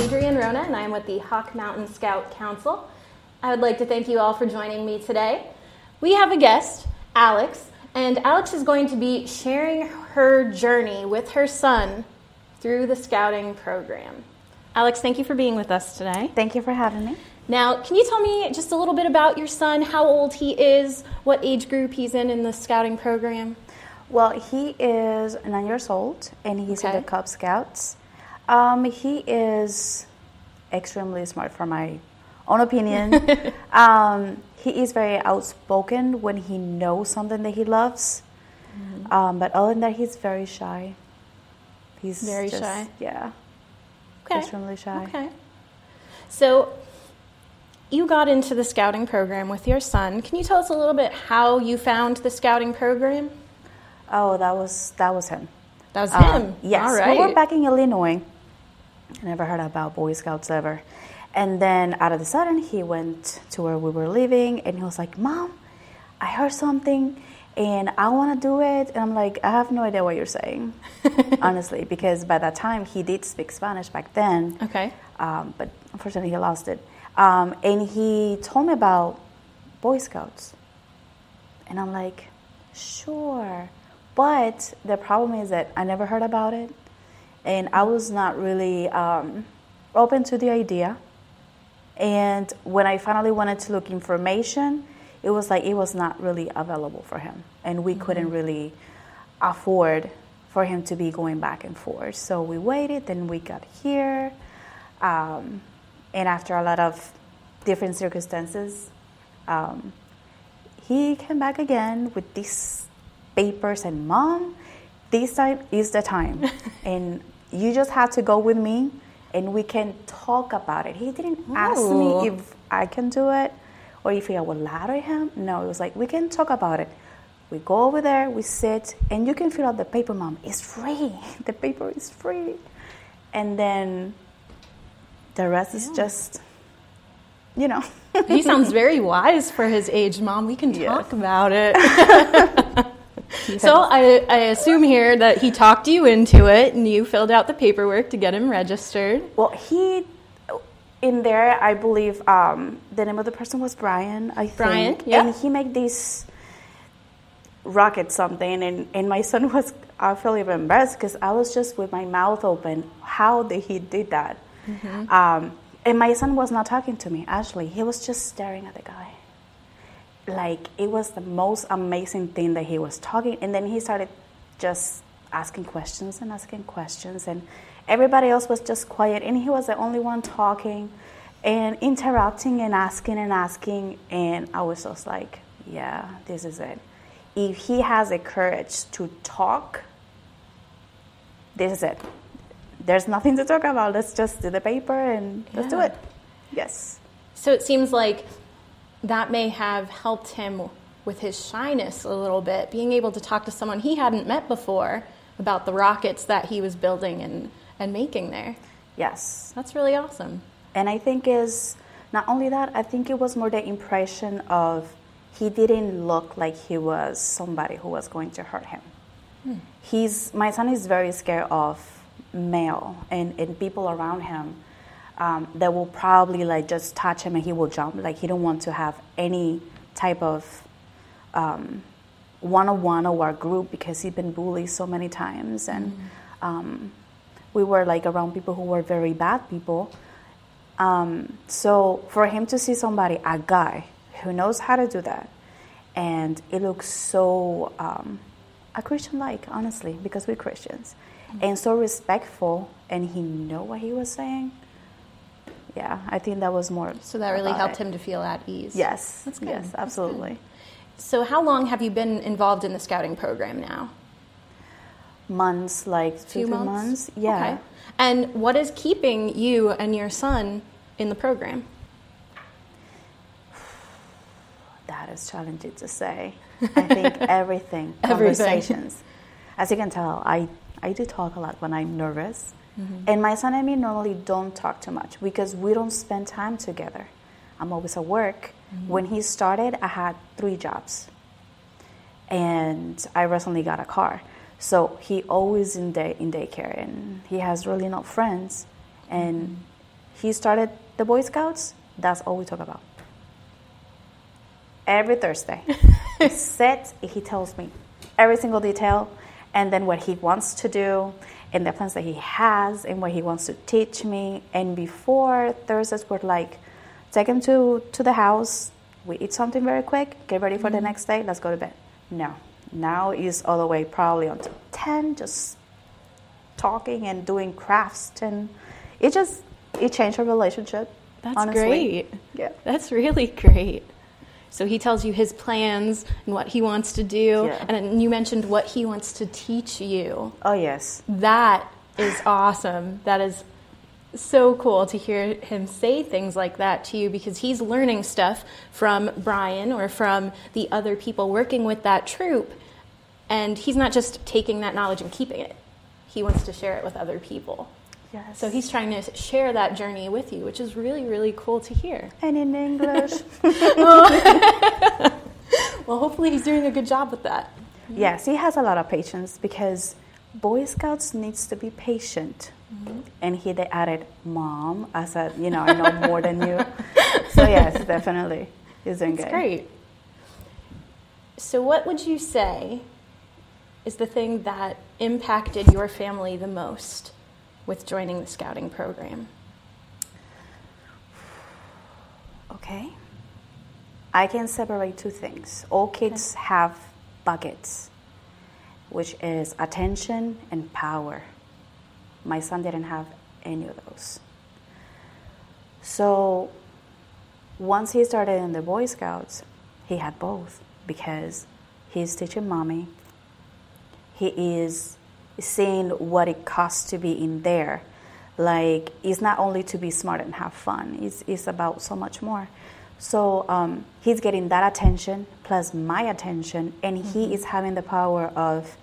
Adrienne Wrona, and I am with the Hawk Mountain Scout Council. I would like to thank you all for joining me today. We have a guest, Alex, and Alex is going to be sharing her journey with her son through the scouting program. Alex, thank you for being with us today. Thank you for having me. Now, can you tell me just a little bit about your son, how old he is, what age group he's in in the scouting program? Well, he is nine years old and he's Okay. in the Cub Scouts. Um, he is extremely smart, for my own opinion. um, he is very outspoken when he knows something that he loves. Mm-hmm. Um, but other than that, he's very shy. He's Very just- shy? Yeah, Okay. extremely shy. Okay. So, you got into the scouting program with your son. Can you tell us a little bit how you found the scouting program? Oh, that was that was him. That was Um, him. Yes, All right. we were back in Illinois. I never heard about Boy Scouts ever. And then out of the sudden, he went to where we were living and he was like, Mom, I heard something and I want to do it. And I'm like, I have no idea what you're saying, honestly, because by that time he did speak Spanish back then. Okay. Um, but unfortunately, he lost it. Um, and he told me about Boy Scouts. And I'm like, sure. But the problem is that I never heard about it. And I was not really um, open to the idea. And when I finally wanted to look information, it was like it was not really available for him. And we couldn't really afford for him to be going back and forth. So we waited, then we got here. Um, and after a lot of different circumstances, um, he came back again with these papers and mom, this time is the time. and you just have to go with me and we can talk about it. He didn't ask me if I can do it or if I would to him. No, it was like, we can talk about it. We go over there, we sit, and you can fill out the paper, mom. It's free. The paper is free. And then the rest is just, you know. he sounds very wise for his age, Mom. We can Yes. talk about it. So I, I assume here that he talked you into it and you filled out the paperwork to get him registered. Well, he in there, I believe um, the name of the person was Brian. I think. Brian, yeah. And he made this rocket something, and, and my son was I feel even embarrassed because I was just with my mouth open. How did he did that? Mm-hmm. Um, and my son was not talking to me. Actually, he was just staring at the guy. Like it was the most amazing thing that he was talking, and then he started just asking questions and asking questions, and everybody else was just quiet, and he was the only one talking and interrupting and asking and asking, and I was just like, yeah, this is it. If he has the courage to talk, this is it. There's nothing to talk about. Let's just do the paper and let's do it. Yes. So it seems like that may have helped him with his shyness a little bit, being able to talk to someone he hadn't met before about the rockets that he was building and, and making there. Yes. That's really awesome. And I think is not only that, I think it was more the impression of he didn't look like he was somebody who was going to hurt him. Hmm. He's my son is very scared of male and, and people around him um, that will probably like just touch him and he will jump. Like he don't want to have any type of um, one-on-one or our group because he's been bullied so many times. And um, we were like around people who were very bad people. Um, so for him to see somebody a guy who knows how to do that and it looks so um, a christian like honestly because we're christians and so respectful and he know what he was saying yeah i think that was more So that really helped it. him to feel at ease. yes That's good. yes absolutely So, how long have you been involved in the scouting program now? months, like two, three months? months. Yeah. Okay. And what is keeping you and your son in the program? That is challenging to say. I think everything, Everything. conversations. As you can tell, I, I do talk a lot when I'm nervous. Mm-hmm. And my son and me normally don't talk too much because we don't spend time together. I'm always at work. Mm-hmm. When he started, I had three jobs. And I recently got a car. So he always in day in daycare and he has really no friends. And mm-hmm. he started the Boy Scouts, that's all we talk about. Every Thursday. Sit, he tells me every single detail, and then what he wants to do, and the plans that he has, and what he wants to teach me. And before Thursdays were like, take him to, to the house, we eat something very quick, get ready for mm-hmm. the next day, let's go to bed. No. Now is all the way probably until 10, just talking and doing crafts. And it just, it changed our relationship. That's honestly. great. Yeah. That's really great. So he tells you his plans and what he wants to do. Yeah. And you mentioned what he wants to teach you. Oh, yes. That is awesome. That is so cool to hear him say things like that to you because he's learning stuff from Brian or from the other people working with that troop. And he's not just taking that knowledge and keeping it, he wants to share it with other people. Yes. So he's trying to share that journey with you, which is really, really cool to hear. And in English. well, hopefully he's doing a good job with that. Yes, he has a lot of patience because Boy Scouts needs to be patient. Mm-hmm. And he they added mom. I said, you know, I know more than you. So yes, definitely, he's doing That's good. Great. So, what would you say is the thing that impacted your family the most with joining the scouting program? Okay. I can separate two things. All kids okay. have buckets, which is attention and power. My son didn't have any of those. So once he started in the Boy Scouts, he had both because he's teaching mommy. He is seeing what it costs to be in there. Like, it's not only to be smart and have fun, it's, it's about so much more. So um, he's getting that attention plus my attention, and mm-hmm. he is having the power of,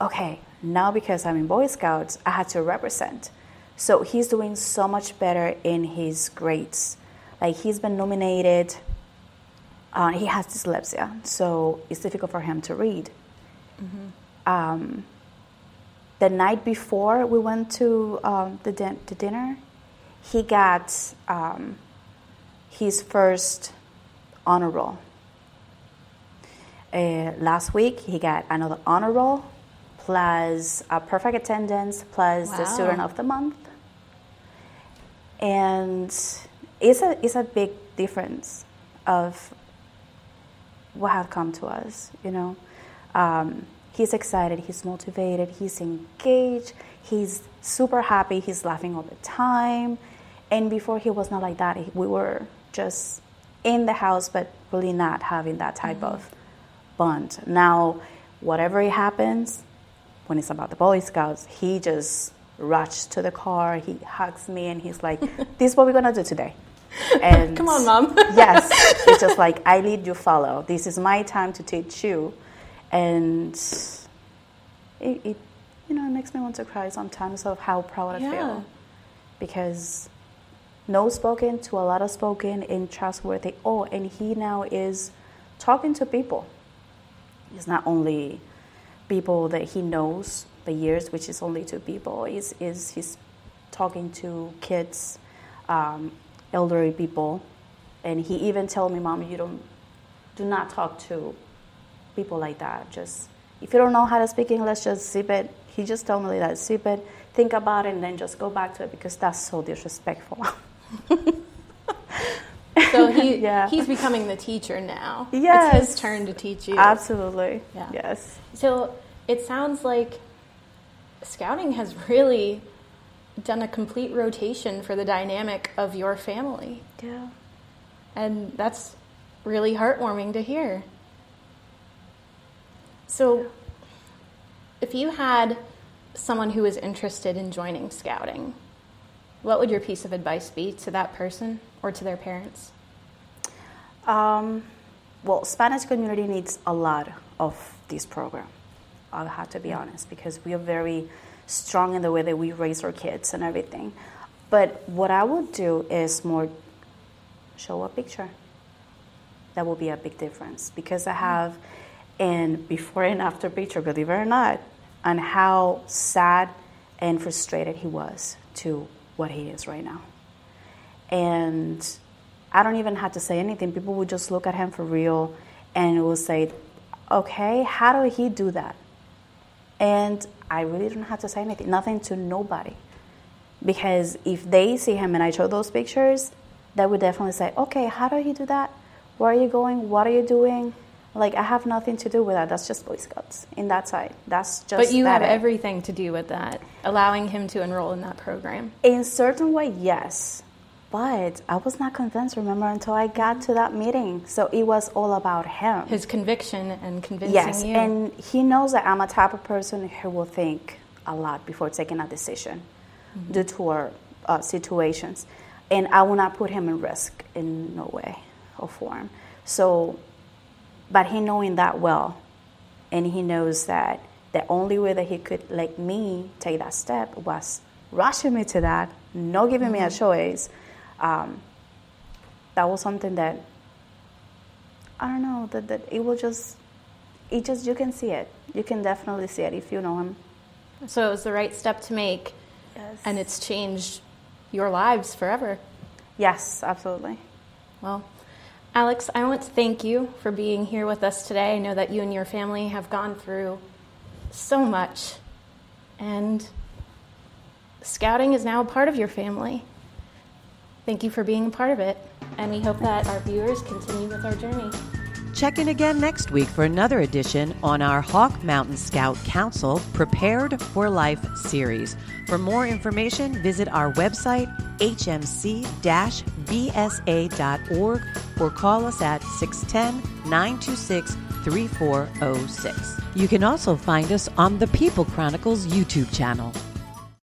okay, now because I'm in Boy Scouts, I had to represent. So he's doing so much better in his grades. Like he's been nominated. Uh, he has dyslexia, so it's difficult for him to read. Mm-hmm. Um, the night before we went to um, the, din- the, dinner, he got um, his first honor roll. Uh, last week, he got another honor roll, plus a perfect attendance, plus wow. the student of the month. And it's a, it's a big difference of what have come to us, you know. Um, He's excited, he's motivated, he's engaged, he's super happy, he's laughing all the time. And before he was not like that. We were just in the house, but really not having that type mm-hmm. of bond. Now, whatever happens, when it's about the Boy Scouts, he just rushes to the car, he hugs me, and he's like, This is what we're gonna do today. And come on, mom. yes, it's just like I lead, you follow. This is my time to teach you and it, it, you know it makes me want to cry sometimes of how proud yeah. I feel because no spoken to a lot of spoken and trustworthy. Oh, and he now is talking to people. It's not only people that he knows the years, which is only two people. Is is he's talking to kids, um, elderly people, and he even told me, "Mom, you don't do not talk to people like that. Just if you don't know how to speak English, just zip it. He just told me that zip it, think about it, and then just go back to it because that's so disrespectful. so he yeah. he's becoming the teacher now. Yes, it's his turn to teach you. Absolutely. Yeah. Yes. So it sounds like scouting has really done a complete rotation for the dynamic of your family. Yeah. And that's really heartwarming to hear. So, if you had someone who was interested in joining scouting, what would your piece of advice be to that person or to their parents? Um, well, Spanish community needs a lot of this program. I have to be honest because we are very strong in the way that we raise our kids and everything. But what I would do is more show a picture. That will be a big difference because I have. Mm-hmm and before and after picture, believe it or not, on how sad and frustrated he was to what he is right now. and I don't even have to say anything. People would just look at him for real and will say, okay, how did he do that? And I really don't have to say anything, nothing to nobody. Because if they see him and I show those pictures, they would definitely say, okay, how did he do that? Where are you going? What are you doing? Like, I have nothing to do with that. That's just Boy Scouts in that side. That's just. But you have it. everything to do with that, allowing him to enroll in that program. In certain way, yes. But I was not convinced, remember, until I got to that meeting. So it was all about him. His conviction and convincing yes, you. and he knows that I'm a type of person who will think a lot before taking a decision due to our uh, situations. And I will not put him in risk in no way or form. So, but he knowing that well, and he knows that the only way that he could let me take that step was rushing me to that, not giving me a choice. Um, that was something that I don't know that, that it will just it just you can see it. You can definitely see it if you know him. so it was the right step to make, Yes. and it's changed your lives forever. yes, absolutely. Well, Alex, I want to thank you for being here with us today. I know that you and your family have gone through so much, and scouting is now a part of your family. Thank you for being a part of it, and we hope that our viewers continue with our journey. Check in again next week for another edition on our Hawk Mountain Scout Council Prepared for Life series. For more information, visit our website, hmc bsa.org, or call us at 610 926 3406. You can also find us on the People Chronicles YouTube channel.